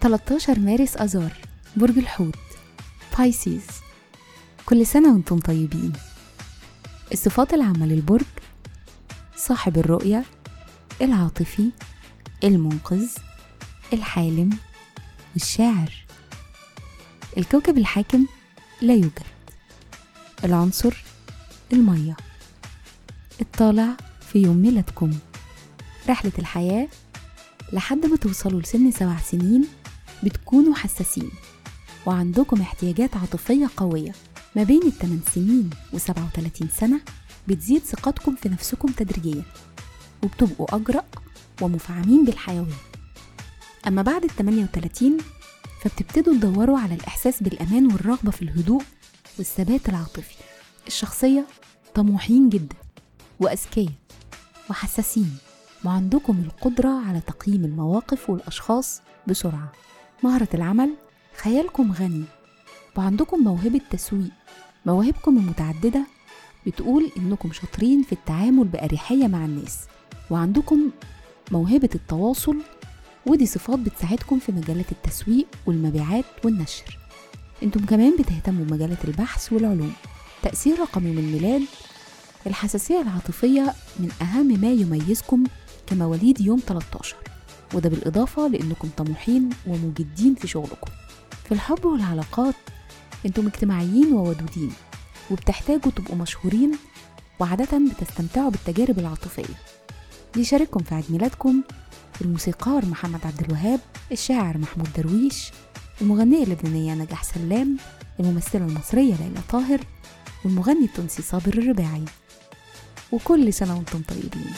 13 مارس أذار برج الحوت بايسيز كل سنة وأنتم طيبين. الصفات العامة للبرج صاحب الرؤية العاطفي المنقذ الحالم والشاعر الكوكب الحاكم لا يوجد. العنصر المية. الطالع في يوم ميلادكم. رحلة الحياة لحد ما توصلوا لسن سبع سنين بتكونوا حساسين وعندكم احتياجات عاطفية قوية. ما بين الثمان سنين وسبعة وتلاتين سنة بتزيد ثقتكم في نفسكم تدريجيا وبتبقوا أجرأ ومفعمين بالحيوية. أما بعد التمانية وتلاتين فبتبتدوا تدوروا على الإحساس بالأمان والرغبة في الهدوء والثبات العاطفي الشخصية طموحين جدا وأذكياء وحساسين وعندكم القدرة على تقييم المواقف والأشخاص بسرعة. مهرة العمل خيالكم غني وعندكم موهبة تسويق مواهبكم المتعددة بتقول إنكم شاطرين في التعامل بأريحية مع الناس وعندكم موهبة التواصل ودي صفات بتساعدكم في مجالات التسويق والمبيعات والنشر. أنتم كمان بتهتموا بمجالات البحث والعلوم. تأثير رقم يوم الميلاد الحساسية العاطفية من أهم ما يميزكم كمواليد يوم 13 وده بالإضافة لأنكم طموحين ومجدين في شغلكم. في الحب والعلاقات أنتم اجتماعيين وودودين وبتحتاجوا تبقوا مشهورين وعادة بتستمتعوا بالتجارب العاطفية. بيشارككم في عيد ميلادكم الموسيقار محمد عبد الوهاب الشاعر محمود درويش المغنية اللبنانية نجاح سلام الممثلة المصرية ليلى طاهر والمغني التونسي صابر الرباعي. وكل سنة وأنتم طيبين.